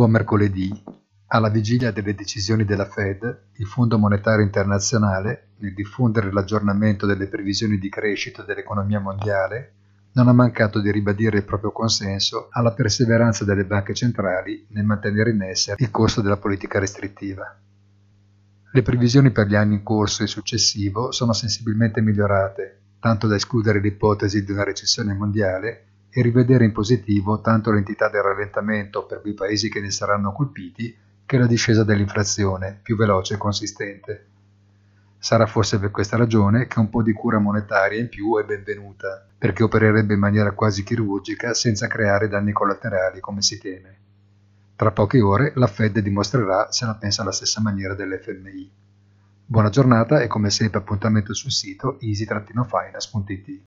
Buon mercoledì. Alla vigilia delle decisioni della Fed, il Fondo Monetario Internazionale, nel diffondere l'aggiornamento delle previsioni di crescita dell'economia mondiale, non ha mancato di ribadire il proprio consenso alla perseveranza delle banche centrali nel mantenere in essere il corso della politica restrittiva. Le previsioni per gli anni in corso e successivo sono sensibilmente migliorate, tanto da escludere l'ipotesi di una recessione mondiale e rivedere in positivo tanto l'entità del rallentamento per quei paesi che ne saranno colpiti che la discesa dell'inflazione, più veloce e consistente. Sarà forse per questa ragione che un po' di cura monetaria in più è benvenuta, perché opererebbe in maniera quasi chirurgica senza creare danni collaterali come si teme. Tra poche ore la Fed dimostrerà se la pensa alla stessa maniera dell'FMI. Buona giornata e come sempre appuntamento sul sito easy-finance.it.